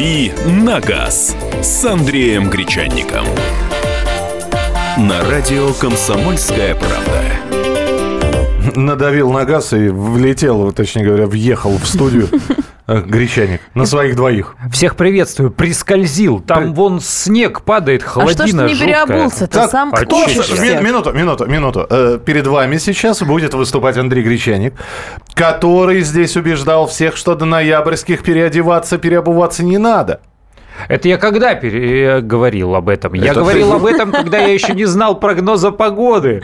«Дави на газ» с Андреем Гречанником. На радио «Комсомольская правда». Надавил на газ и влетел, точнее говоря, въехал в студию Гречаник на своих двоих. Всех приветствую. Прискользил. Там вон снег падает, А что ж ты холодина не переобулся-то? Так, Сам а Кто ж-. Минуту, минуту, минуту. Э, Перед вами сейчас будет выступать Андрей Гречаник, который здесь убеждал всех, что до ноябрьских переодеваться, переобуваться не надо. Это я когда пере- говорил об этом? Я Это говорил ты- об этом, когда я еще не знал прогноза погоды.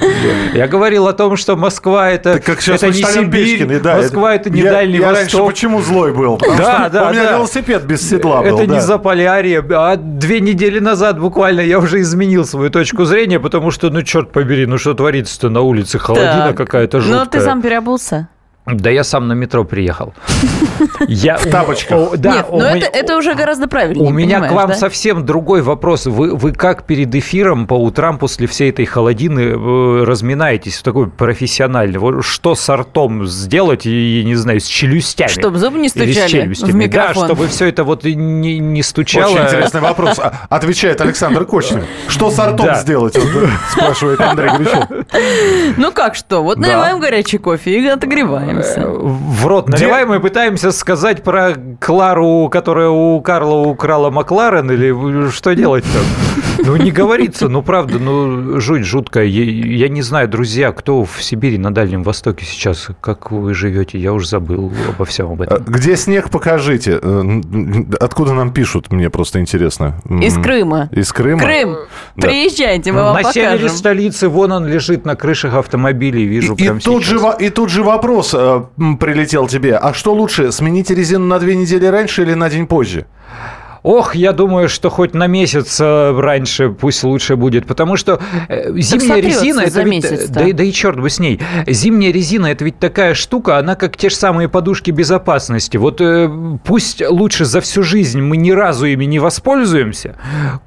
Я говорил о том, что Москва это, как сейчас это не Сибирь, да, Москва это, не я, Дальний я раньше Восток. почему злой был? Потому Да, что да, у меня да. велосипед без седла был. Это да. не Заполярье, а две недели назад буквально я уже изменил свою точку зрения, потому что, ну, черт побери, ну что творится-то на улице, холодина Так. какая-то жуткая. Ну, ты сам переобулся? Да я сам на метро приехал. Я, в тапочках. Да, Нет, но меня- это, это уже гораздо правильнее, У меня к вам да? совсем другой вопрос. Вы, вы как перед эфиром по утрам после всей этой холодины э, разминаетесь? Такой профессиональный. Что с ртом сделать, я не знаю, с челюстями? Чтоб зубы не Или с стучали челюстями. в микрофон. Да, чтобы все это вот не, не стучало. Очень интересный вопрос. А- Отвечает Александр Кочнев. Что с артом Да. сделать? Вот, Спрашивает Андрей Гречаник. Ну как что? Вот Да. наливаем горячий кофе и отогреваемся. В рот наливаем и пытаемся сказать про Клару, которая у Карла украла Макларен, или что делать-то? Ну, не говорится, ну, правда, ну, жуть жуткая. Я, не знаю, друзья, кто в Сибири, на Дальнем Востоке сейчас, как вы живете, я уже забыл обо всем об этом. Где снег, покажите. Э, Откуда нам пишут, мне просто интересно. Из Крыма. Из Крыма? Крым, Да. приезжайте, мы вам на севере покажем. столицы, вон он лежит на крышах автомобилей, вижу И, прямо тут сейчас. же, и тут же вопрос э, прилетел тебе. А что лучше, сменить резину на две недели раньше или на день позже? Ох, я думаю, что хоть на месяц э, раньше пусть лучше будет, потому что э, зимняя резина это ведь, э, месяц-то. да, и- да и черт бы с ней. Зимняя резина это ведь такая штука, она как те же самые подушки безопасности. Вот пусть лучше за всю жизнь мы ни разу ими не воспользуемся,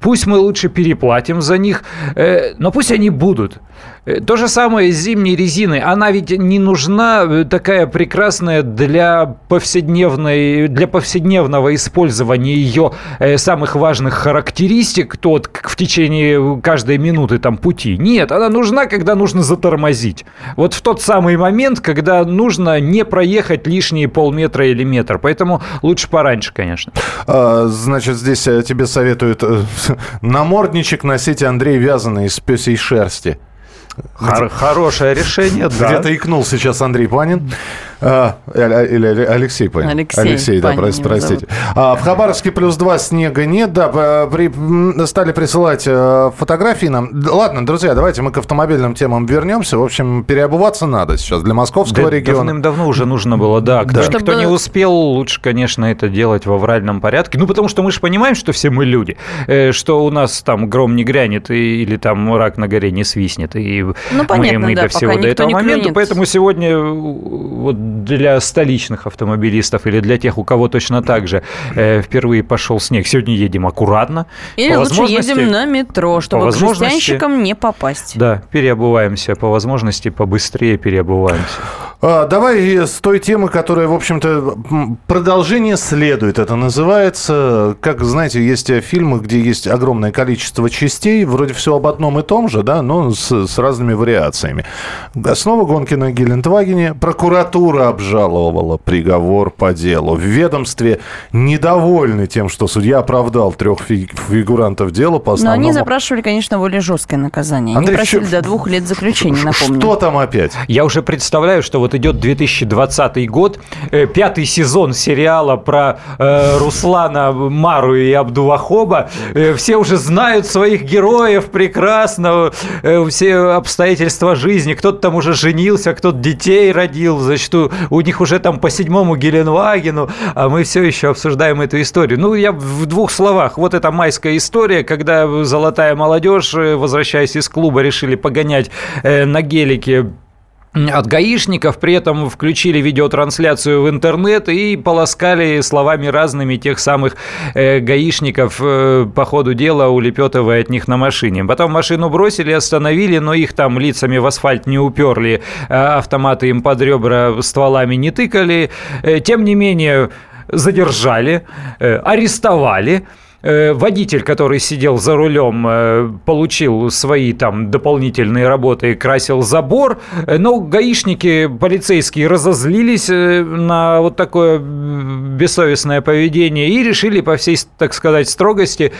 пусть мы лучше переплатим за них, но пусть они будут. Э, То же самое с зимней резиной. Она ведь не нужна э, такая прекрасная для повседневной, для повседневного использования ее э, самых важных характеристик, то вот к- в течение каждой минуты там пути. Нет, она нужна, когда нужно затормозить. Вот в тот самый момент, когда нужно не проехать лишние полметра или метр. Поэтому лучше пораньше, конечно. А, значит, здесь тебе советуют намордничек носить Андрей вязаный из пёсей шерсти. Хор- хорошее решение, да. Где-то икнул сейчас Андрей Панин. А, или Алексей Панин. Алексей да, Панин прос- его простите. А, в Хабаровске плюс два снега нет, да, при- стали присылать э, фотографии нам. Ладно, друзья, давайте мы к автомобильным темам вернемся. В общем, переобуваться надо сейчас для московского Да, региона. Давным-давно уже нужно было, да. Кто, Чтобы- кто не успел, лучше, конечно, это делать в авральном порядке. Ну, потому что мы же понимаем, что все мы люди, э, что у нас там гром не грянет и- или там рак на горе не свистнет. И мы, понятно, мы да, до пока всего до никто этого не момента. клюнет. Поэтому сегодня э, вот для столичных автомобилистов или для тех, у кого точно так же э, впервые пошел снег, сегодня едем аккуратно. Или По лучше едем на метро, чтобы к возможности- жестянщикам не попасть. Да, переобуваемся по возможности, побыстрее переобуваемся. А, Давай с той темы, которая, в общем-то, продолжение следует. Это называется, как, знаете, есть э, фильмы, где есть огромное количество частей, вроде все об одном и том же, да, но с, с разными вариациями. Снова гонки на Гелендвагене. Прокуратура обжаловала приговор по делу. В ведомстве недовольны тем, что судья оправдал трех фи- фигурантов дела по Но основному... они запрашивали, конечно, более жесткое наказание. Они Андрей, просили чё- до двух лет заключения, напомню. Что там опять? Я уже представляю, что вот идет 2020 год, э, пятый сезон сериала про э, Руслана Мару и Абдувахоба. Э, все уже знают своих героев прекрасно, э, все обстоятельства жизни. Кто-то там уже женился, кто-то детей родил, зачастую у них уже там по седьмому Геленвагену, а мы все еще обсуждаем эту историю. Ну, я в двух словах. Вот эта майская история, когда золотая молодежь, возвращаясь из клуба, решили погонять э, на гелике от гаишников, при этом включили видеотрансляцию в интернет и полоскали словами разными тех самых э, гаишников э, по ходу дела, улепетывая от них на машине. Потом машину бросили, остановили, но их там лицами в асфальт не уперли, а автоматы им под ребра стволами не тыкали. Э, тем не менее, задержали, э, арестовали. Э, водитель, который сидел за рулем, э, получил свои там дополнительные работы и красил забор. Э, но гаишники, полицейские разозлились на вот такое бессовестное поведение и решили по всей, так сказать, строгости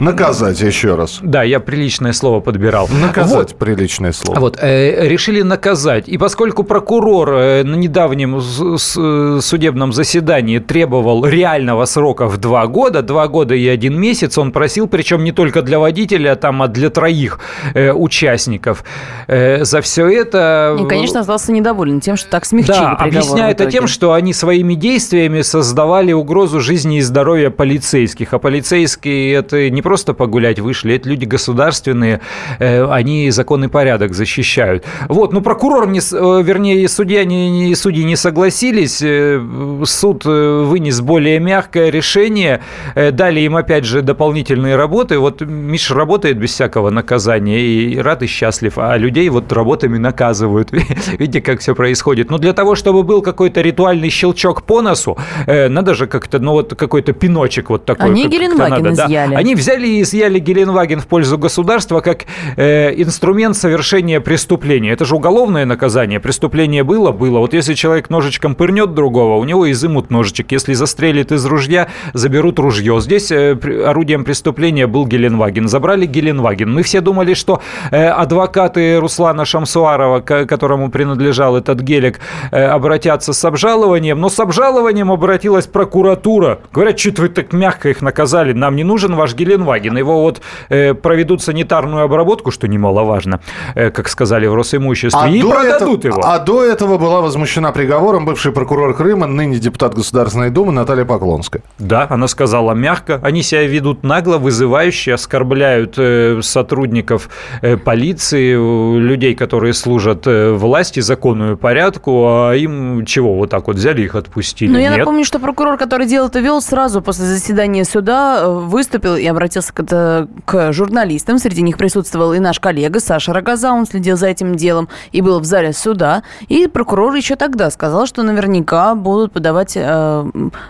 Наказать еще раз. Да, я приличное слово подбирал. Наказать вот. приличное слово. Вот, э, решили наказать. И поскольку прокурор э, на недавнем судебном заседании требовал реального срока в два года, два года и один месяц, он просил, причем не только для водителя, там, а для троих э, участников. Э, за все это... И, конечно, остался недоволен тем, что так смягчили Да, объясняя это тем, что они своими действиями создавали угрозу жизни и здоровья полицейских. А полицейские это не просто погулять вышли, это люди государственные, э, они закон и порядок защищают. Вот, но прокурор, не, э, вернее, судья не, не, судьи не согласились, э, суд вынес более мягкое решение, дали им, опять же, дополнительные работы. Вот Миша работает без всякого наказания и рад и счастлив, а людей вот работами наказывают. Видите, как все происходит. Но для того, чтобы был какой-то ритуальный щелчок по носу, надо же как-то, ну вот какой-то пиночек вот такой. Они Геленваген изъяли. Да. Они взяли взяли и изъяли Геленваген в пользу государства как э, инструмент совершения преступления. Это же уголовное наказание. Преступление было? Было. Вот если человек ножичком пырнет другого, у него изымут ножичек. Если застрелит из ружья, заберут ружье. Здесь э, орудием преступления был Геленваген. Забрали Геленваген. Мы все думали, что э, адвокаты Руслана Шамсуарова, которому принадлежал этот гелик, э, обратятся с обжалованием. Но с обжалованием обратилась прокуратура. Говорят, что вы так мягко их наказали. Нам не нужен ваш Геленваген Volkswagen. Его вот э, проведут санитарную обработку, что немаловажно, э, как сказали в Росимуществе, а и продадут этого, его. А до этого была возмущена приговором бывший прокурор Крыма, ныне депутат Государственной Думы Наталья Поклонская. Да, она сказала мягко. Они себя ведут нагло, вызывающе, оскорбляют э, сотрудников э, полиции, людей, которые служат э, власти, закону и порядку, а им чего, вот так вот взяли их отпустили? Но ну, я напомню, что прокурор, который дело это вел, сразу после заседания суда э, выступил и обратился обратился к, к журналистам. Среди них присутствовал и наш коллега Саша Рогоза. Он следил за этим делом и был в зале суда. И прокурор еще тогда сказал, что наверняка будут подавать э,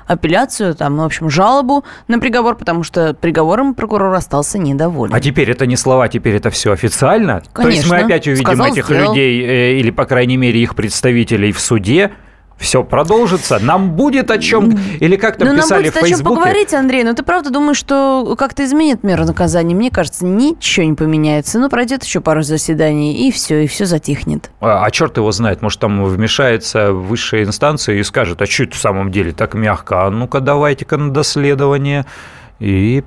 апелляцию, там, в общем, жалобу на приговор, потому что приговором прокурор остался недоволен. А теперь это не слова, теперь это все официально? Конечно. То есть мы опять увидим Сказал, этих сделал. людей, э, или, по крайней мере, их представителей в суде, все продолжится. Нам будет о чем, или как там ну, писали нам будет в Фейсбуке. о чем поговорить, Андрей. Но ты правда думаешь, что как-то изменит меру наказания? Мне кажется, ничего не поменяется. Ну, пройдет еще пару заседаний, и все, и все затихнет. А, а черт его знает, может, там вмешается высшая инстанция и скажет, а что это в самом деле так мягко? А ну-ка, давайте-ка на доследование. И...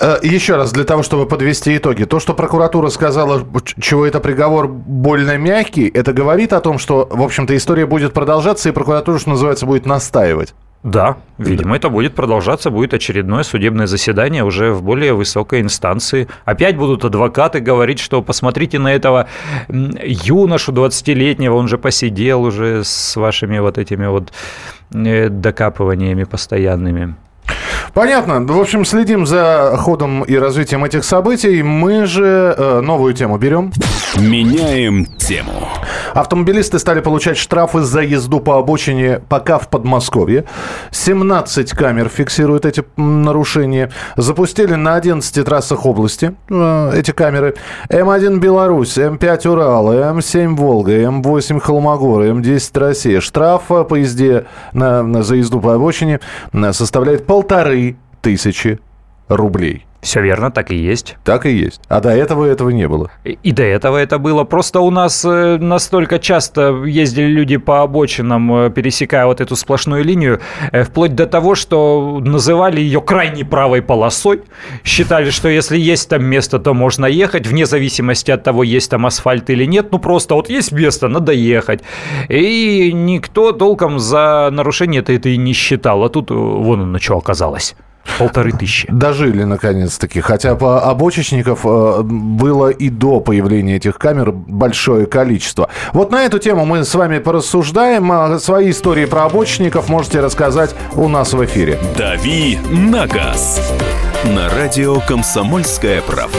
Э, Еще раз, для того, чтобы подвести итоги. То, что прокуратура сказала, чего это приговор больно мягкий, это говорит о том, что, в общем-то, история будет продолжаться, и прокуратура, что называется, будет настаивать. Да, видимо, это будет продолжаться, будет очередное судебное заседание уже в более высокой инстанции. Опять будут адвокаты говорить, что посмотрите на этого юношу 20-летнего, он же посидел уже с вашими вот этими вот э, докапываниями постоянными. Понятно. В общем, следим за ходом и развитием этих событий. Мы же э, новую тему берем. Меняем тему. Автомобилисты стали получать штрафы за езду по обочине пока в Подмосковье. 17 камер фиксируют эти нарушения. Запустили на 11 трассах области э, эти камеры. М1 Беларусь, М5 Урал, М7 Волга, М8 Холмогоры, М10 Россия. Штраф по езде на, на, за езду по обочине э, составляет полторы тысячи рублей. Все верно, так и есть. Так и есть. А до этого этого не было. И, и до этого это было. Просто у нас э, настолько часто ездили люди по обочинам, э, пересекая вот эту сплошную линию, э, вплоть до того, что называли ее крайней правой полосой. Считали, что если есть там место, то можно ехать, вне зависимости от того, есть там асфальт или нет. Ну просто вот есть место, надо ехать. И никто толком за нарушение это, это и не считал. А тут вон оно что оказалось. Полторы тысячи. Дожили, наконец-таки. Хотя по обочечников э, было и до появления этих камер большое количество. Вот на эту тему мы с вами порассуждаем. А свои истории про обочечников можете рассказать у нас в эфире. «Дави на газ» на радио «Комсомольская правда».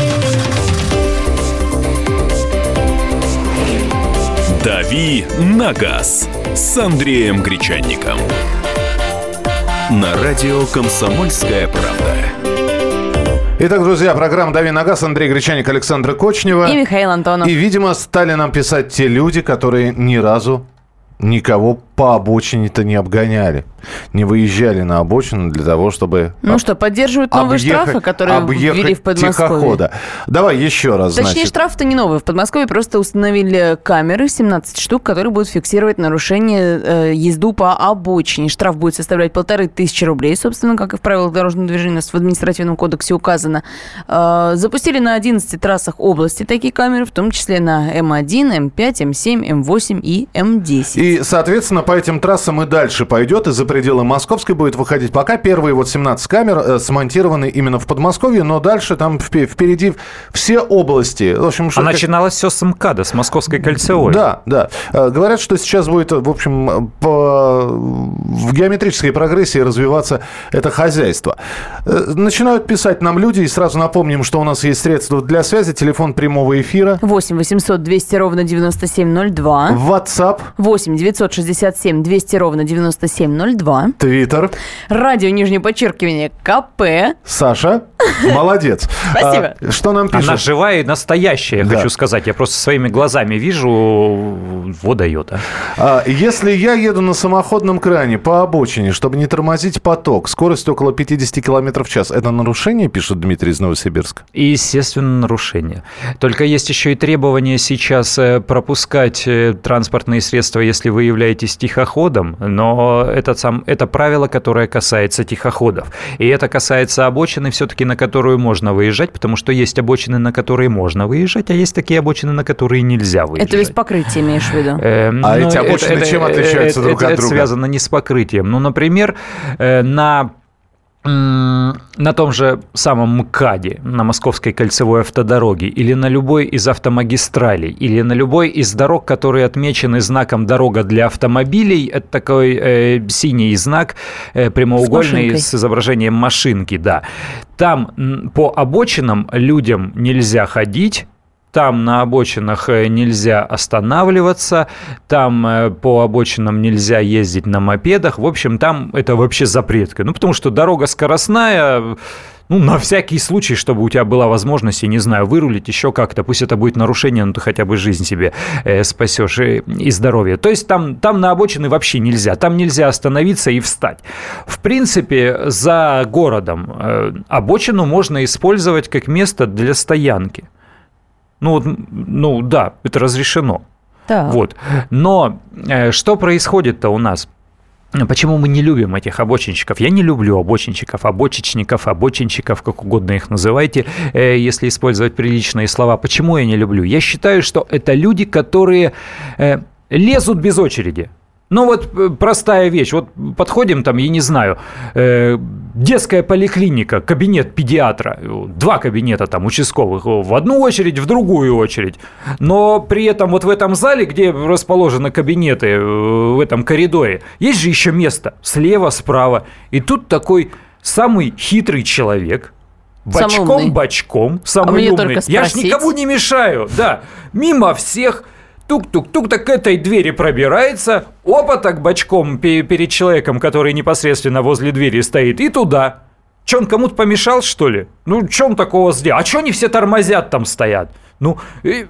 «Дави на газ» с Андреем Гречанником. На радио «Комсомольская правда». Итак, друзья, программа «Дави на газ», Андрей Гречаник, Александра Кочнева. И Михаил Антонов. И, видимо, стали нам писать те люди, которые ни разу никого по обочине-то не обгоняли. Не выезжали на обочину для того, чтобы... Ну что, поддерживают новые объехать- штрафы, которые ввели в Подмосковье? тихохода. Давай еще раз, Точнее, значит. штрафы-то не новые. В Подмосковье просто установили камеры, 17 штук, которые будут фиксировать нарушение э, езду по обочине. Штраф будет составлять полторы тысячи рублей, собственно, как и в правилах дорожного движения у нас в административном кодексе указано. Э, запустили на 11 трассах области такие камеры, в том числе на М1, М5, М7, М8 и М10. И, соответственно, по этим трассам и дальше пойдет, и за пределы Московской будет выходить. Пока первые вот 17 камер э, смонтированы именно в Подмосковье, но дальше там впе- впереди все области. В общем, А что- начиналось все с МКАДа, с Московской кольцевой. Да, да. Э, Говорят, что сейчас будет, в общем, по, в геометрической прогрессии развиваться это хозяйство. Э, Начинают писать нам люди, и сразу напомним, что у нас есть средства для связи, телефон прямого эфира, 8 800 200 ровно 9702. WhatsApp, 8 967 200 ровно 9702. Twitter. Радио, нижнее подчеркивание, КП. Саша, молодец. Спасибо. А, Что нам пишут? Она живая и настоящая, я Да. хочу сказать. Я просто своими глазами вижу, вот дает. а. А, Если я еду на самоходном кране по обочине, чтобы не тормозить поток, скорость около 50 км в час, это нарушение, пишет Дмитрий из Новосибирска? И, естественно, нарушение. Только есть еще и требование сейчас э, пропускать э, транспортные средства, если вы являетесь тихоходом, но это, сам, это правило, которое касается тихоходов. И это касается обочины все-таки, на которую можно выезжать, потому что есть обочины, на которые можно выезжать, а есть такие обочины, на которые нельзя выезжать. Это весь покрытие, имеешь в виду? Эм, А ну, эти обочины чем отличаются это- друг это- от это друга? связано не с покрытием. Ну, например, э, на на том же самом МКАДе, на Московской кольцевой автодороге, или на любой из автомагистралей, или на любой из дорог, которые отмечены знаком «Дорога для автомобилей», это такой э, синий знак э, прямоугольный машинкой. с изображением машинки, да. Там по обочинам людям нельзя ходить, там на обочинах э, нельзя останавливаться, там э, по обочинам нельзя ездить на мопедах. В общем, там это вообще запретка. Ну, потому что дорога скоростная, ну, на всякий случай, чтобы у тебя была возможность, я не знаю, вырулить еще как-то. Пусть это будет нарушение, но ты хотя бы жизнь себе э, спасешь и, и здоровье. То есть там, там на обочины вообще нельзя. Там нельзя остановиться и встать. В принципе, за городом обочину можно использовать как место для стоянки. Ну, ну да, это разрешено. Так. Вот. Но э, что происходит-то у нас? Почему мы не любим этих обочинщиков? Я не люблю обочинщиков, обочечников, обочинщиков, как угодно их называйте, э, если использовать приличные слова. Почему я не люблю? Я считаю, что это люди, которые э, лезут без очереди. Ну вот э, простая вещь. Вот подходим там, я не знаю, э, детская поликлиника, кабинет педиатра, два кабинета там участковых, в одну очередь, в другую очередь. Но при этом вот в этом зале, где расположены кабинеты, э, в этом коридоре, есть же еще место слева, справа. И тут такой самый хитрый человек, Самый умный. бочком-бочком, самый мне умный. Я ж никому не мешаю, да. Мимо всех, тук-тук-тук, так к этой двери пробирается, опа, так бочком пе- перед человеком, который непосредственно возле двери стоит, и туда. Че, он кому-то помешал, что ли? Ну, он такого сделал? А что они все тормозят там стоят? Ну,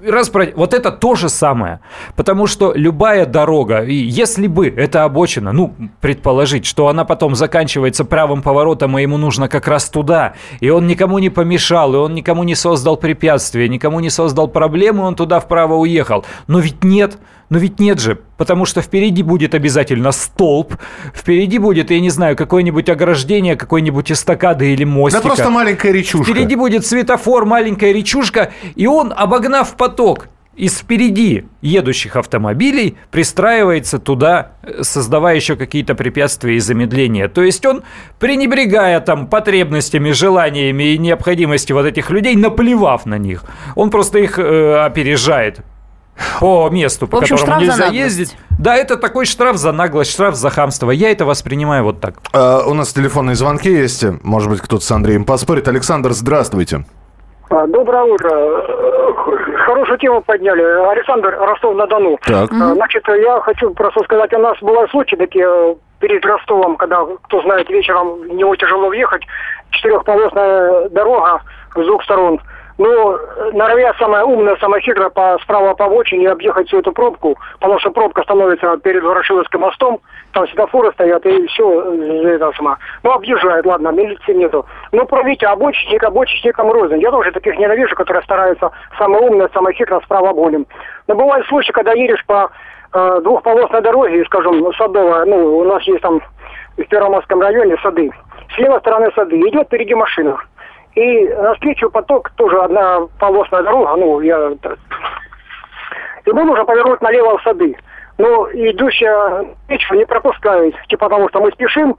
раз про... вот это то же самое. Потому что любая дорога, и если бы эта обочина, ну, предположить, что она потом заканчивается правым поворотом, и ему нужно как раз туда, и он никому не помешал, и он никому не создал препятствия, никому не создал проблемы, он туда вправо уехал. Но ведь нет. Но ведь нет же, потому что впереди будет обязательно столб, впереди будет, я не знаю, какое-нибудь ограждение, какой-нибудь эстакады или мостика. Да просто маленькая речушка. Впереди будет светофор, маленькая речушка, и он, обогнав поток, из впереди едущих автомобилей пристраивается туда, создавая еще какие-то препятствия и замедления. То есть он, пренебрегая там потребностями, желаниями и необходимостью вот этих людей, наплевав на них, он просто их э, опережает по месту, по общем, которому нельзя ездить. Да, это такой штраф за наглость, штраф за хамство. Я это воспринимаю вот так. А, у нас телефонные звонки есть. Может быть, кто-то с Андреем поспорит. Александр, здравствуйте. А, Доброе утро. Хорошую тему подняли. Александр Ростов-на-Дону. Так. А, Значит, я хочу просто сказать, у нас бывают случаи такие перед Ростовом, когда, кто знает, вечером в него тяжело въехать. Четырехполосная дорога с двух сторон. Ну, э, норовя самая умная, самая хитрая по, справа по обочине объехать всю эту пробку, потому что пробка становится перед Ворошиловским мостом, там светофоры стоят, и все, это сама. Ну, объезжает, ладно, милиции нету. Ну, правите, обочечник, обочечником рознь. Я тоже таких ненавижу, которые стараются самое умное, самое хитрое справа обгоним. Но бывают случаи, когда едешь по э, двухполосной дороге, скажем, Садовая, ну, у нас есть там в Первоморском районе сады. С левой стороны сады идет впереди машина. И навстречу поток, тоже одна полосная дорога, ну, я... И мы нужно повернуть налево в сады. Но идущая встречу не пропускает, типа потому что мы спешим,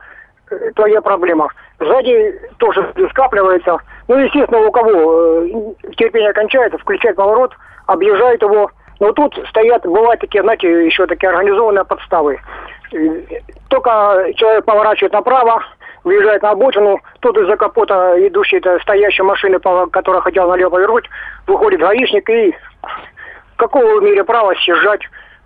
э, твоя проблема. Сзади тоже скапливается. Ну, естественно, у кого э, терпение кончается, включает поворот, объезжает его. Но тут стоят, бывают такие, знаете, еще такие организованные подставы. Э, Только человек поворачивает направо, выезжает на обочину, тут из-за капота идущей -то стоящей машины, по- которая хотела налево повернуть, выходит гаишник и какого вы имели права съезжать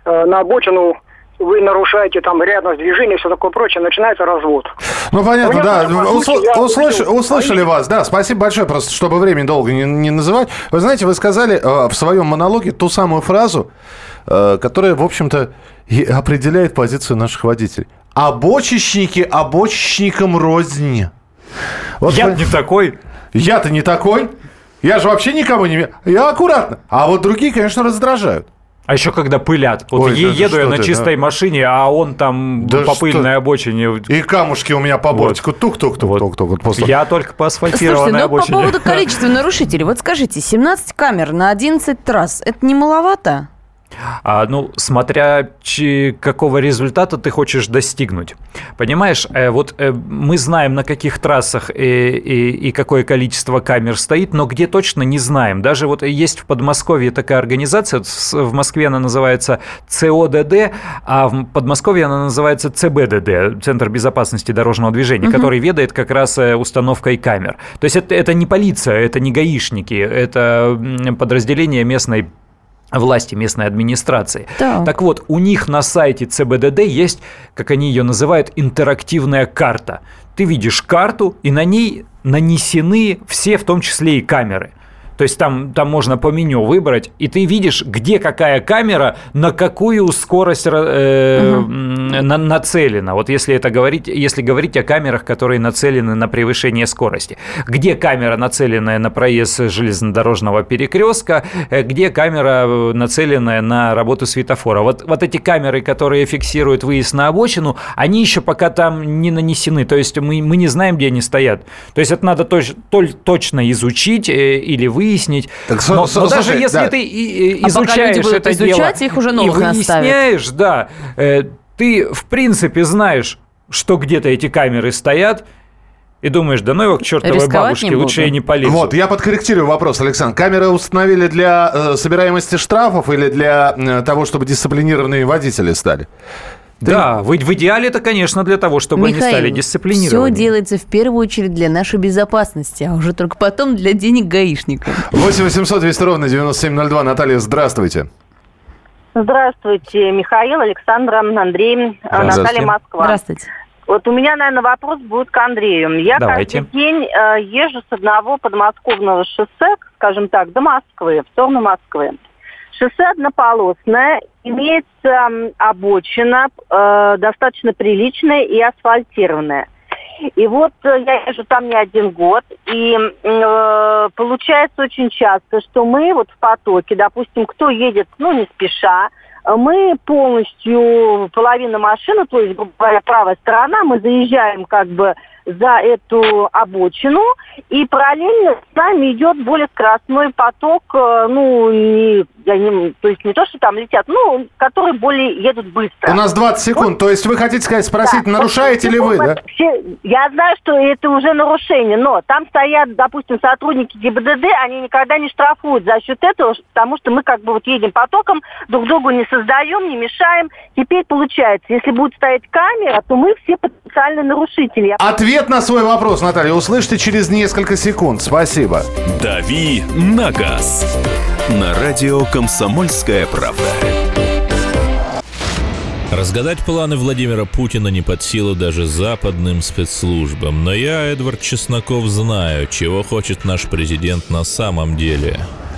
э, на обочину, вы нарушаете там рядность движения все такое прочее, начинается развод. Ну, понятно, да. тоже Усл- случай, я услыш- услышали вас, да. Спасибо большое, просто чтобы время долго не, не называть. Вы знаете, вы сказали э, в своем монологе ту самую фразу, э, которая, в общем-то, и определяет позицию наших водителей. Обочечники обочечникам рознь. Вот Я вы- не такой. Я-то не такой. Я же вообще никого не... Я аккуратно. А вот другие, конечно, раздражают. А еще когда пылят. Вот Ой, е- да еду что я на ты, чистой машине, а он там Да по что- пыльной обочине. И камушки у меня по бортику. Тук-тук-тук-тук-тук. Вот после- Я только по Слушайте, асфальтированной ну по обочине. поводу количества нарушителей. Вот скажите, 17 камер на 11 трасс, это не маловато? А, ну, смотря чи- какого результата ты хочешь достигнуть. Понимаешь, э, вот э, мы знаем, на каких трассах и, и- и какое количество камер стоит, но где точно не знаем. Даже вот есть в Подмосковье такая организация, в Москве она называется ЦОДД, а в Подмосковье она называется ЦБДД, Центр безопасности дорожного движения, который ведает как раз э, установкой камер. То есть это, это не полиция, это не гаишники, это подразделение местной власти местной администрации. Так. Так вот, у них на сайте ЦБДД есть, как они ее называют, интерактивная карта. Ты видишь карту, и на ней нанесены все, в том числе и камеры. То есть там, там можно по меню выбрать, и ты видишь, где какая камера, на какую скорость э, м, на- нацелена. Вот если это говорить, если говорить о камерах, которые нацелены на превышение скорости. Где камера, нацеленная на проезд железнодорожного перекрестка, э, где камера, э, нацеленная на работу светофора. Вот, вот эти камеры, которые фиксируют выезд на обочину, они еще пока там не нанесены. То есть мы, мы не знаем, где они стоят. То есть это надо точ- толь- точно изучить э, или выяснить. Так, но, но с- даже слушай, если да. ты и- и А изучаешь будут это изучать, дело их уже и новых наставят. выясняешь, да, э, ты в принципе знаешь, что где-то эти камеры стоят, и думаешь, да ну его к чертовой Рисковать бабушке, лучше я не полезу. Вот, я подкорректирую вопрос, Александр. Камеры установили для э, собираемости штрафов или для э, того, чтобы дисциплинированные водители стали? Да, в, в идеале это, конечно, для того, чтобы они стали все дисциплинированными. делается в первую очередь для нашей безопасности, а уже только потом для денег гаишников. 8 800 200 ровно 9702. Наталья, здравствуйте. Здравствуйте, Михаил, Александра, Андрей, э. Наталья Москва. Здравствуйте. Вот у меня, наверное, вопрос будет к Андрею. Я Давайте. каждый день э, езжу с одного подмосковного шоссе, скажем так, до Москвы, в сторону Москвы. Шоссе однополосное, имеется обочина э, достаточно приличная и асфальтированная. И вот э, я езжу там не один год, и э, получается очень часто, что мы вот в потоке, допустим, кто едет, ну, не спеша, мы полностью, половина машины, то есть, правая сторона, мы заезжаем как бы за эту обочину, и параллельно с нами идет более скоростной поток, э, ну, не, я не, то есть не то, что там летят, ну, которые более едут быстро. У нас 20 секунд, вот. то есть вы хотите сказать, спросить, да. нарушаете ли вы, да? Все, я знаю, что это уже нарушение, но там стоят, допустим, сотрудники ГИБДД, они никогда не штрафуют за счет этого, потому что мы как бы вот едем потоком, друг другу не создаем, не мешаем. Теперь получается, если будет стоять камера, то мы все потенциальные нарушители. Ответ Ответ на свой вопрос, Наталья, услышите через несколько секунд. Спасибо. «Дави на газ» на радио «Комсомольская правда». Разгадать планы Владимира Путина не под силу даже западным спецслужбам. Но я, Эдвард Чесноков, знаю, чего хочет наш президент на самом деле.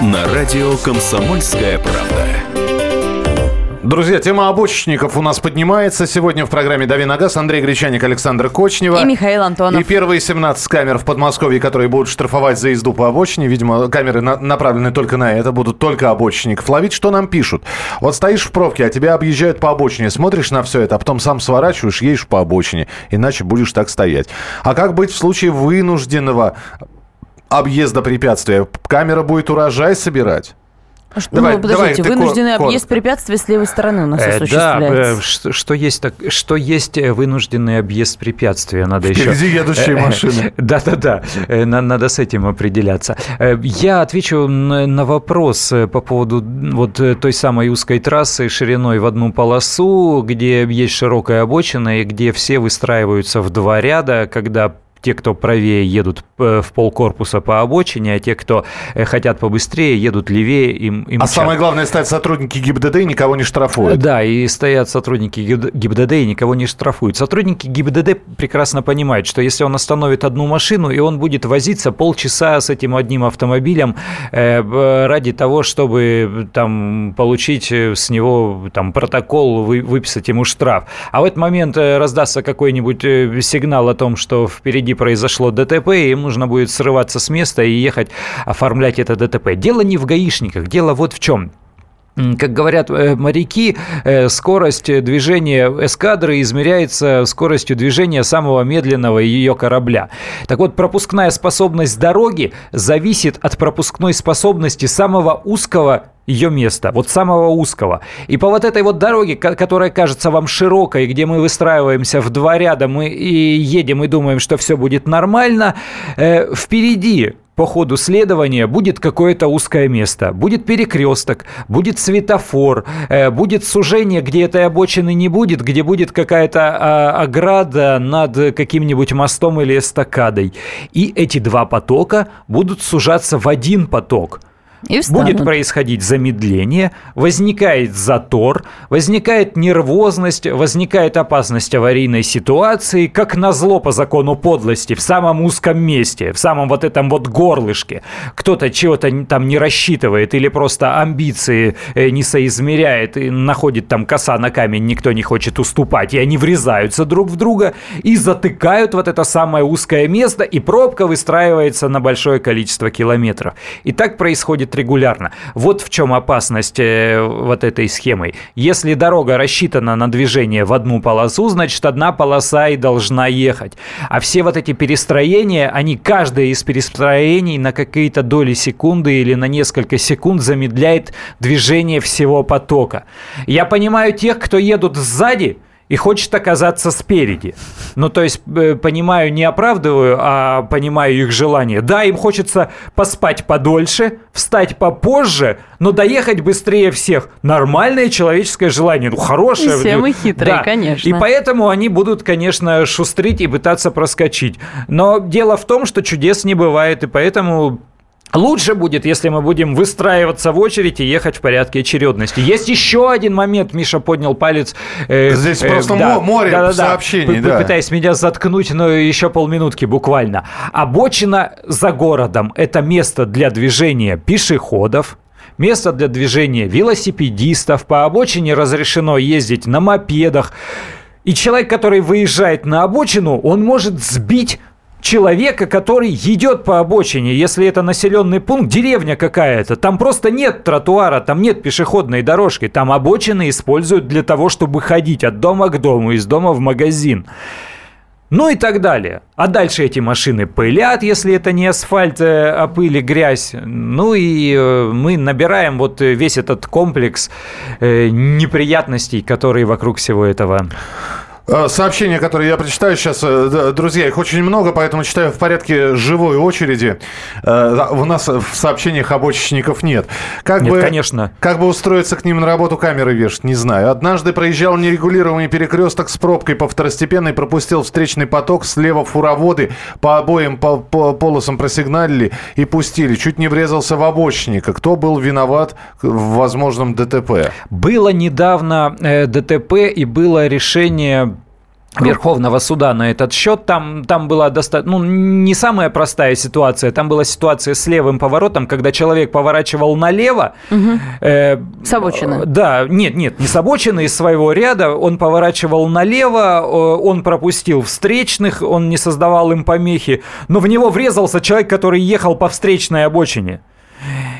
на радио «Комсомольская правда». Друзья, тема обочечников у нас поднимается. Сегодня в программе «Дави на газ» Андрей Гречаник, Александр Кочнева. И Михаил Антонов. И первые 17 камер в Подмосковье, которые будут штрафовать за езду по обочине. Видимо, камеры на- направлены только на это, будут только обочинников ловить. Что нам пишут? Вот стоишь в пробке, а тебя объезжают по обочине, смотришь на все это, а потом сам сворачиваешь, едешь по обочине. Иначе будешь так стоять. А как быть в случае вынужденного объезда препятствия. Камера будет урожай собирать. Что, давай, ну, подождите, давай, вынужденный коротко. объезд препятствия с левой стороны у нас э, осуществляется. Да, что, что, есть, так, что есть э, вынужденный объезд препятствия, надо Впереди еще... едущие э, машины. Да-да-да, надо с этим определяться. Я отвечу на вопрос по поводу вот той самой узкой трассы шириной в одну полосу, где есть широкая обочина и где все выстраиваются в два ряда, когда те, кто правее, едут э, в полкорпуса по обочине, а те, кто э, хотят побыстрее, едут левее. Им, им а чат. самое главное, стоят сотрудники ГИБДД и никого не штрафуют. Да, и стоят сотрудники ГИБДД и никого не штрафуют. Сотрудники ГИБДД прекрасно понимают, что если он остановит одну машину, и он будет возиться полчаса с этим одним автомобилем э, ради того, чтобы там, получить с него там, протокол, выписать ему штраф. А в этот момент раздастся какой-нибудь сигнал о том, что впереди впереди произошло ДТП, и им нужно будет срываться с места и ехать оформлять это ДТП. Дело не в гаишниках, дело вот в чем как говорят э, моряки, э, скорость движения эскадры измеряется скоростью движения самого медленного ее корабля. Так вот, пропускная способность дороги зависит от пропускной способности самого узкого ее места, вот самого узкого. И по вот этой вот дороге, которая кажется вам широкой, где мы выстраиваемся в два ряда, мы и едем и думаем, что все будет нормально, э, впереди по ходу следования будет какое-то узкое место, будет перекресток, будет светофор, э, будет сужение, где этой обочины не будет, где будет какая-то э, ограда над каким-нибудь мостом или эстакадой. И эти два потока будут сужаться в один поток – и Будет происходить замедление, возникает затор, возникает нервозность, возникает опасность аварийной ситуации, как назло по закону подлости, в самом узком месте, в самом вот этом вот горлышке. Кто-то чего-то там не рассчитывает или просто амбиции э, не соизмеряет и находит там коса на камень, никто не хочет уступать, и они врезаются друг в друга и затыкают вот это самое узкое место, и пробка выстраивается на большое количество километров. И так происходит происходит регулярно. Вот в чем опасность э, вот этой схемы. Если дорога рассчитана на движение в одну полосу, значит, одна полоса и должна ехать. А все вот эти перестроения, они, каждое из перестроений на какие-то доли секунды или на несколько секунд замедляет движение всего потока. Я понимаю тех, кто едут сзади, и хочет оказаться спереди. Ну, то есть, э, понимаю, не оправдываю, а понимаю их желание. Да, им хочется поспать подольше, встать попозже, но доехать быстрее всех. Нормальное человеческое желание, ну, хорошее. Все мы хитрые, да. конечно. И поэтому они будут, конечно, шустрить и пытаться проскочить. Но дело в том, что чудес не бывает, и поэтому Лучше будет, если мы будем выстраиваться в очередь и ехать в порядке очередности. Есть еще один момент, Миша поднял палец. Э, Здесь э, просто да, море да, да, сообщений. Да. Пытаясь меня заткнуть, но еще полминутки буквально. Обочина за городом – это место для движения пешеходов, место для движения велосипедистов. По обочине разрешено ездить на мопедах. И человек, который выезжает на обочину, он может сбить человека, который идет по обочине, если это населенный пункт, деревня какая-то, там просто нет тротуара, там нет пешеходной дорожки, там обочины используют для того, чтобы ходить от дома к дому, из дома в магазин. Ну и так далее. А дальше эти машины пылят, если это не асфальт, э, а пыль и грязь. Ну и э, мы набираем вот весь этот комплекс э, неприятностей, которые вокруг всего этого сообщения, которые я прочитаю сейчас, э, друзья, их очень много, поэтому читаю в порядке живой очереди. Э, у нас в сообщениях обочечников нет. Как нет, бы, конечно. Как бы устроиться к ним на работу камеры вешать, не знаю. Однажды проезжал нерегулируемый перекресток с пробкой по второстепенной, пропустил встречный поток, слева фуроводы по обоим по, по полосам просигналили и пустили. Чуть не врезался в обочника. Кто был виноват в возможном ДТП? Было недавно э, ДТП и было решение Верховного суда на этот счет. Там, там была достаточно, ну, не самая простая ситуация. Там была ситуация с левым поворотом, когда человек поворачивал налево. Угу. Э, с обочины. Да, нет, нет, не с обочины, из своего ряда. Он поворачивал налево, он пропустил встречных, он не создавал им помехи. Но в него врезался человек, который ехал по встречной обочине.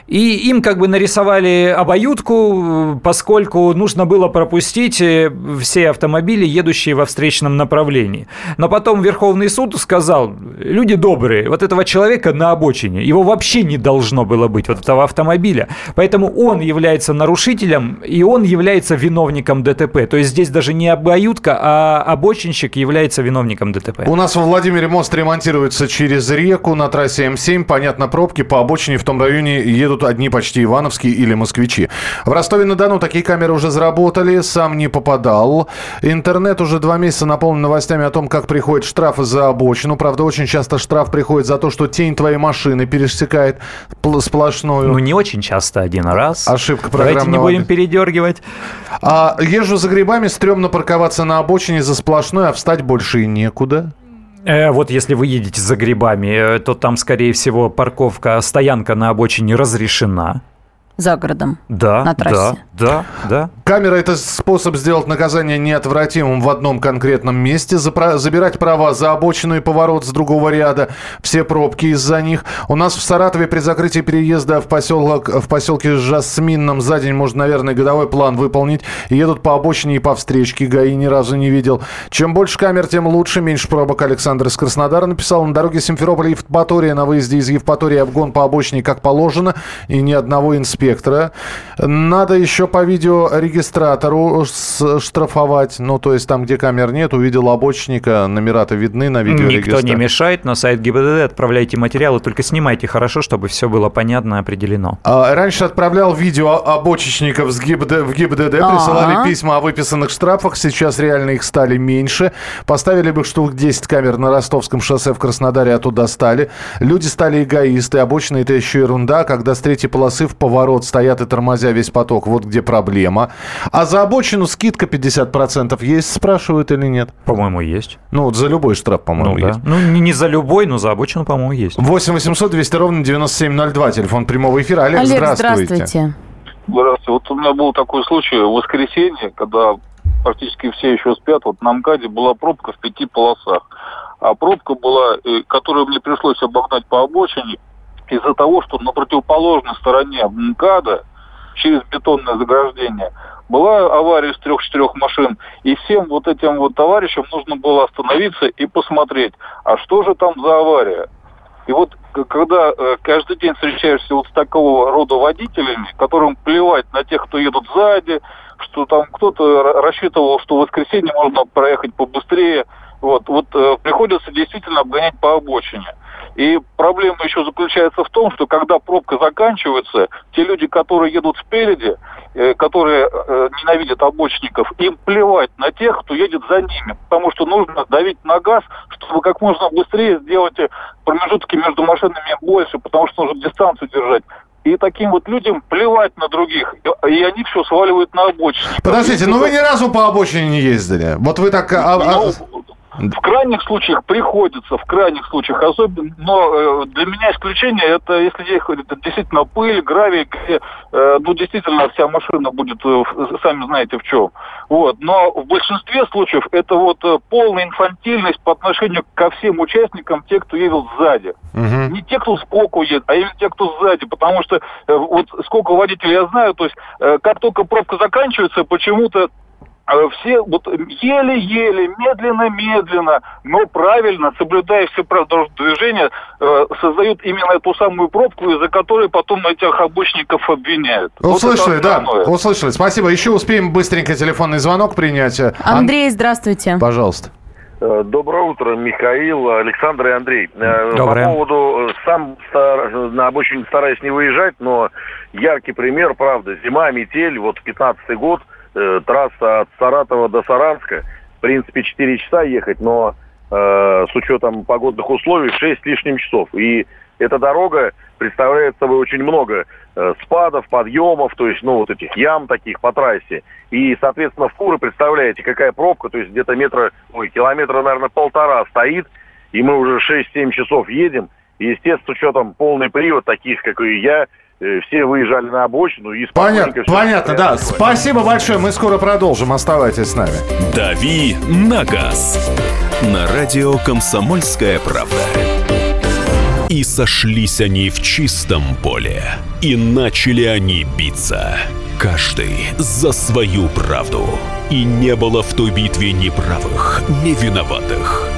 И им как бы нарисовали обоюдку, поскольку нужно было пропустить э, все автомобили, едущие во встречном направлении. Но потом Верховный суд сказал, люди добрые, вот этого человека на обочине, его вообще не должно было быть, вот этого автомобиля. Поэтому он является нарушителем, и он является виновником ДТП. То есть здесь даже не обоюдка, а обочинщик является виновником ДТП. У нас во Владимире мост ремонтируется через реку на трассе М7. Понятно, пробки по обочине в том районе едут едут одни почти ивановские или москвичи. В Ростове-на-Дону такие камеры уже заработали, сам не попадал. Интернет уже два месяца наполнен новостями о том, как приходят штрафы за обочину. Правда, очень часто штраф приходит за то, что тень твоей машины пересекает сплошную. Ну, не очень часто, один раз. Ошибка программного. Давайте не будем передергивать. А езжу за грибами, стрёмно парковаться на обочине за сплошной, а встать больше и некуда. Э, вот если вы едете за грибами, э, то там, скорее всего, парковка, стоянка на обочине разрешена за городом. Да, на трассе. Да, да, да. Камера – это способ сделать наказание неотвратимым в одном конкретном месте, запра- забирать права за обочину и поворот с другого ряда, все пробки из-за них. У нас в Саратове при закрытии переезда в, поселок, в поселке Жасминном за день можно, наверное, годовой план выполнить. Едут по обочине и по встречке, ГАИ ни разу не видел. Чем больше камер, тем лучше, меньше пробок. Александр из Краснодара написал, на дороге Симферополя Евпатория на выезде из Евпатории обгон по обочине как положено и ни одного инспектора инспектора. Надо еще по видеорегистратору штрафовать. Ну, то есть там, где камер нет, увидел обочника, номера-то видны на видеорегистраторе. Никто не мешает. На сайт ГИБДД отправляйте материалы, только снимайте хорошо, чтобы все было понятно и определено. А, раньше отправлял видео обочечников с ГИБД, в ГИБДД, А-а-а. присылали письма о выписанных штрафах. Сейчас реально их стали меньше. Поставили бы штук 10 камер на Ростовском шоссе в Краснодаре, а туда стали. Люди стали эгоисты. Обочины это еще ерунда, когда с третьей полосы в поворот вот стоят и тормозя весь поток, вот где проблема. А за обочину скидка 50% есть, спрашивают или нет? По-моему, есть. Ну, вот за любой штраф, по-моему, ну, есть. Да. Ну, не, не за любой, но за обочину, по-моему, есть. 8 800 200 ровно 9702, телефон прямого эфира. Олег, Олег здравствуйте. здравствуйте. Здравствуйте. Вот у меня был такой случай в воскресенье, когда практически все еще спят. Вот на МКАДе была пробка в пяти полосах. А пробка была, э, которую мне пришлось обогнать по обочине, из-за того, что на противоположной стороне МКАДа через бетонное заграждение была авария из трех-четырех машин, и всем вот этим вот товарищам нужно было остановиться и посмотреть, а что же там за авария. И вот когда э, каждый день встречаешься вот с такого рода водителями, которым плевать на тех, кто едут сзади, что там кто-то рассчитывал, что в воскресенье можно проехать побыстрее, вот, вот э, приходится действительно обгонять по обочине. И проблема еще заключается в том, что когда пробка заканчивается, те люди, которые едут спереди, э, которые э, ненавидят обочинников, им плевать на тех, кто едет за ними, потому что нужно давить на газ, чтобы как можно быстрее сделать э, промежутки между машинами больше, потому что нужно дистанцию держать. И таким вот людям плевать на других. И они все сваливают на обочине. Подождите, ну вы ни разу по обочине не ездили. Вот вы так... А, а... Ну, в крайних случаях приходится, в крайних случаях особенно, но э, для меня исключение это если ехать это действительно пыль, гравий, где, э, ну действительно вся машина будет, э, сами знаете в чем. Вот. Но в большинстве случаев это вот полная инфантильность по отношению ко всем участникам, те, кто едет сзади. Угу. Не те, кто сбоку едет, а именно те, кто сзади. Потому что вот сколько водителей я знаю, то есть как только пробка заканчивается, почему-то все вот еле-еле, медленно-медленно, но правильно, соблюдая все правила движения, э, создают именно эту самую пробку, из-за которой потом этих обычников обвиняют. Услышали, вот да, услышали. Спасибо. Еще успеем быстренько телефонный звонок принять. Андрей, здравствуйте. Пожалуйста. Э, доброе утро, Михаил, Александр и Андрей. Э, Доброе. По поводу, сам стар, на обочине стараюсь не выезжать, но яркий пример, правда, зима, метель, вот 15-й год – э, трасса от Саратова до Саранска, в принципе, 4 часа ехать, но э, с учетом погодных условий 6 с лишним часов. И эта дорога представляет собой очень много э, спадов, подъемов, то есть, ну, вот этих ям таких по трассе. И, соответственно, в фуры, представляете, какая пробка, то есть где-то метра, ой, километра, наверное, полтора стоит, и мы уже 6-7 часов едем. И, естественно, с учетом полный привод, таких, как и я, все выезжали на обочину и Понятно, понятно, да. Спасибо большое, мы скоро продолжим. Оставайтесь с нами. Дави на газ. На радио «Комсомольская правда». И сошлись они в чистом поле. И начали они биться. Каждый за свою правду. И не было в той битве ни правых, ни виноватых.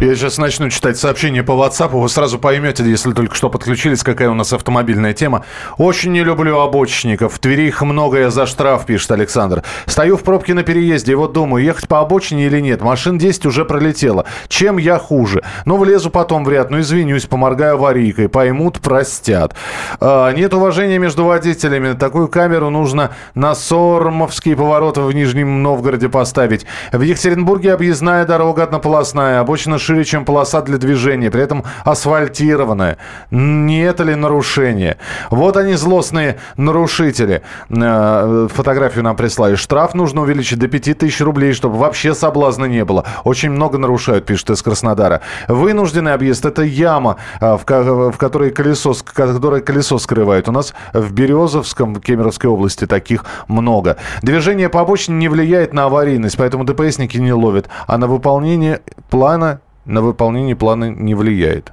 Я сейчас начну читать сообщения по WhatsApp, вы сразу поймете, если только что подключились, какая у нас автомобильная тема. Очень не люблю обочинников. В Твери их много, я за штраф, пишет Александр. Стою в пробке на переезде, и вот думаю, ехать по обочине или нет. Машин 10 уже пролетело. Чем я хуже? Ну, влезу потом в ряд, ну, извинюсь, поморгаю аварийкой. Поймут, простят. А, нет уважения между водителями. Такую камеру нужно на Сормовские повороты в Нижнем Новгороде поставить. В Екатеринбурге объездная дорога однополосная, обочина шире, чем полоса для движения, при этом асфальтированная. Не это ли нарушение? Вот они, злостные нарушители. Э, фотографию нам прислали. Штраф нужно увеличить до 5000 рублей, чтобы вообще соблазна не было. Очень много нарушают, пишет из Краснодара. Вынужденный объезд – это яма, э, в, которой колесо, которое колесо скрывает. У нас в Березовском, в Кемеровской области таких много. Движение по обочине не влияет на аварийность, поэтому ДПСники не ловят. А на выполнение плана на выполнение плана не влияет.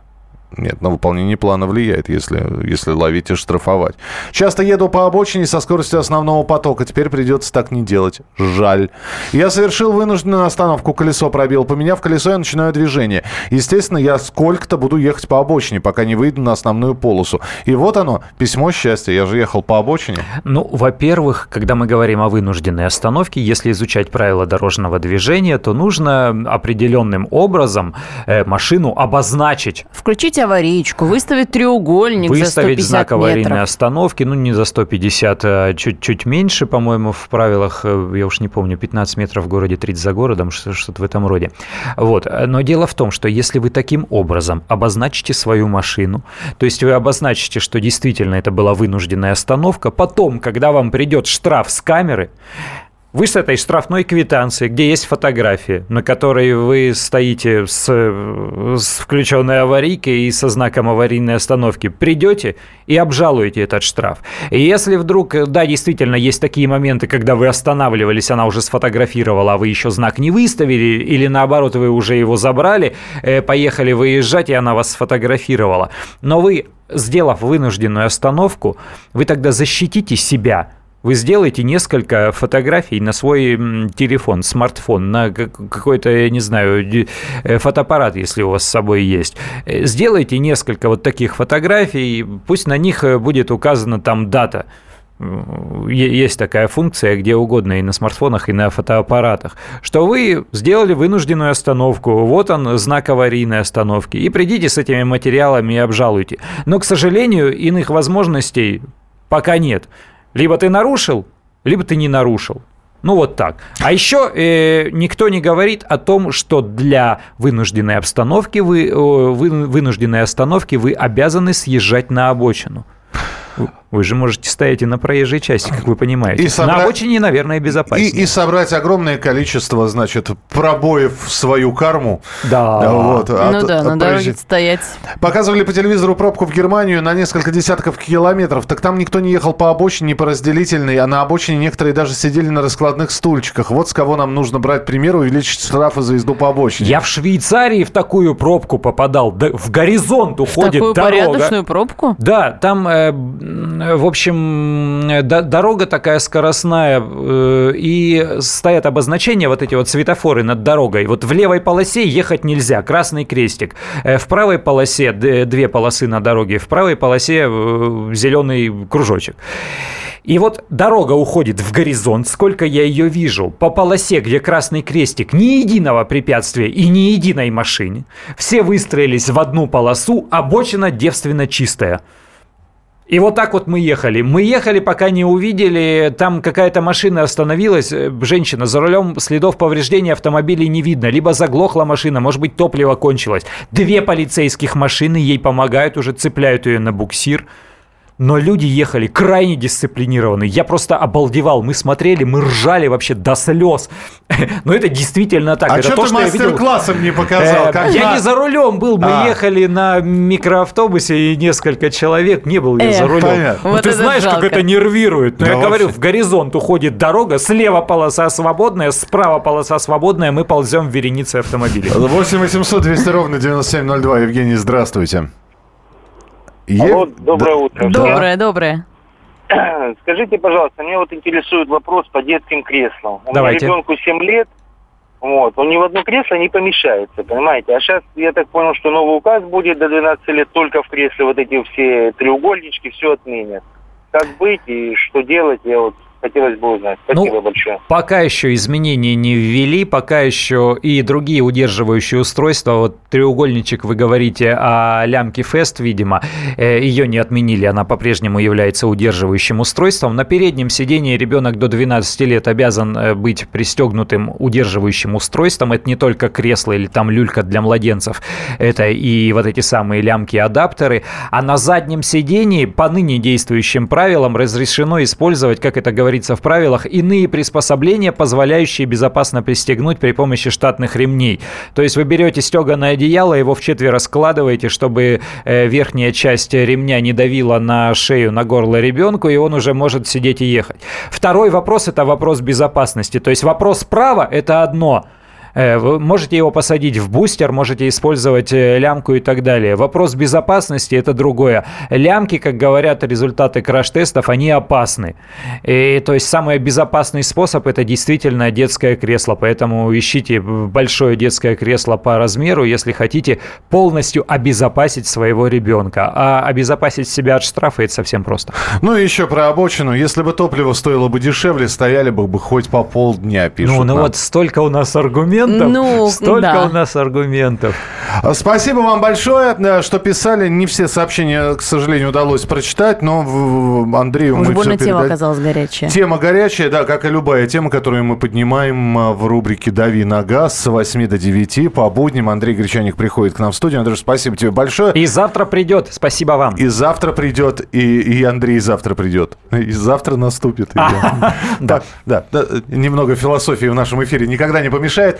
Нет, на выполнение плана влияет, если, если ловить и штрафовать. Часто еду по обочине со скоростью основного потока. Теперь придется так не делать. Жаль. Я совершил вынужденную остановку. Колесо пробил. Поменяв колесо, я начинаю движение. Естественно, я сколько-то буду ехать по обочине, пока не выйду на основную полосу. И вот оно, письмо счастья. Я же ехал по обочине. Ну, во-первых, когда мы говорим о вынужденной остановке, если изучать правила дорожного движения, то нужно определенным образом э, машину обозначить. Включите аварийку, выставить треугольник выставить за 150 знак аварийной метров. остановки, ну не за 150, а чуть-чуть меньше, по-моему, в правилах, э, я уж не помню, 15 метров в городе, 30 за городом, что-то в этом роде. Вот. Но дело в том, что если вы таким образом обозначите свою машину, то есть вы обозначите, что действительно это была вынужденная остановка, потом, когда вам придет штраф с камеры, Вы с этой штрафной квитанцией, где есть фотография, на которой вы стоите с, с включенной аварийкой и со знаком аварийной остановки, придете и обжалуете этот штраф. И если вдруг, да, действительно, есть такие моменты, когда вы останавливались, она уже сфотографировала, а вы еще знак не выставили, или наоборот, вы уже его забрали, э, поехали выезжать, и она вас сфотографировала. Но вы, сделав вынужденную остановку, вы тогда защитите себя – вы сделаете несколько фотографий на свой телефон, смартфон, на какой-то, я не знаю, э, фотоаппарат, если у вас с собой есть. Э, сделайте несколько вот таких фотографий, пусть на них э, будет указана там дата есть такая функция где угодно, и на смартфонах, и на фотоаппаратах, что вы сделали вынужденную остановку, вот он, знак аварийной остановки, и придите с этими материалами и обжалуйте. Но, к сожалению, иных возможностей пока нет. Либо ты нарушил, либо ты не нарушил. Ну вот так. А еще э, никто не говорит о том, что для вынужденной обстановки вы, э, вы вынужденной остановки вы обязаны съезжать на обочину. Вы же можете стоять и на проезжей части, как вы понимаете. И собрать... На обочине, наверное, безопаснее. И, и собрать огромное количество, значит, пробоев в свою карму. Да. Вот, ну от, да, от на дороге стоять. Показывали по телевизору пробку в Германию на несколько десятков километров. Так там никто не ехал по обочине, по разделительной, а на обочине некоторые даже сидели на раскладных стульчиках. Вот с кого нам нужно брать пример, увеличить штрафы за езду по обочине. Я в Швейцарии в такую пробку попадал. В горизонт уходит в такую дорога. порядочную пробку? Да, там... Э, в общем, дорога такая скоростная, э, и стоят обозначения, вот эти вот светофоры над дорогой. Вот в левой полосе ехать нельзя, красный крестик. Э, в правой полосе две полосы на дороге, в правой полосе э, зеленый кружочек. И вот дорога уходит в горизонт, сколько я ее вижу, по полосе, где красный крестик, ни единого препятствия и ни единой машине. Все выстроились в одну полосу, обочина девственно чистая. И вот так вот мы ехали. Мы ехали, пока не увидели, там какая-то машина остановилась, э, женщина за рулем, следов повреждения автомобиля не видно. Либо заглохла машина, может быть, топливо кончилось. Две полицейских машины ей помогают, уже цепляют ее на буксир но люди ехали крайне дисциплинированные. Я просто обалдевал. Мы смотрели, мы ржали вообще до слез. Но это действительно так. А это что то, ты что мастер-классом не показал? Э, я не за рулем был. Мы а. ехали на микроавтобусе и несколько человек. Не был я за рулем. Ну, ты знаешь, как это нервирует. Но я говорю, в горизонт уходит дорога, слева полоса свободная, справа полоса свободная, мы ползем в веренице автомобилей. 8 800 200 ровно 9702. Евгений, здравствуйте. Алло, доброе утро. Доброе, доброе. Скажите, пожалуйста, мне вот интересует вопрос по детским креслам. У Давайте. меня ребенку 7 лет, вот, он ни в одно кресло не помещается, понимаете? А сейчас, я так понял, что новый указ будет до 12 лет только в кресле, вот эти все треугольнички, все отменят. Как быть и что делать, я вот хотелось бы узнать. Спасибо ну, большое. Пока еще изменения не ввели, пока еще и другие удерживающие устройства. Вот треугольничек, вы говорите о лямке Фест, видимо, э, ее не отменили, она по-прежнему является удерживающим устройством. На переднем сидении ребенок до 12 лет обязан э, быть пристегнутым удерживающим устройством. Это не только кресло или там люлька для младенцев, это и вот эти самые лямки-адаптеры. А на заднем сидении по ныне действующим правилам разрешено использовать, как это говорится, говорится в правилах, иные приспособления, позволяющие безопасно пристегнуть при помощи штатных ремней. То есть вы берете стеганое одеяло, его в четверо складываете, чтобы э, верхняя часть ремня не давила на шею, на горло ребенку, и он уже может сидеть и ехать. Второй вопрос – это вопрос безопасности. То есть вопрос права – это одно – вы можете его посадить в бустер, можете использовать э, лямку и так далее. Вопрос безопасности – это другое. Лямки, как говорят результаты краш-тестов, они опасны. И, то есть самый безопасный способ – это действительно детское кресло. Поэтому ищите большое детское кресло по размеру, если хотите полностью обезопасить своего ребенка. А обезопасить себя от штрафа – это совсем просто. Ну и еще про обочину. Если бы топливо стоило бы дешевле, стояли бы, бы хоть по полдня, пишут Ну, ну вот столько у нас аргументов аргументов, Ну, столько да. у нас аргументов. Спасибо вам большое, э, что писали. Не все сообщения, к сожалению, удалось прочитать, но Андрею Уж мы больно все тема оказалась горячая. Тема горячая, да, как и любая тема, которую мы поднимаем а, в рубрике «Дави на газ» с 8 до 9 по будням. Андрей Гречаник приходит к нам в студию. Андрей, спасибо тебе большое. И завтра придет. Спасибо вам. И завтра придет, и, и Андрей завтра придет. И завтра наступит. Так, да, да, немного философии в нашем эфире никогда не помешает.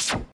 Thank you.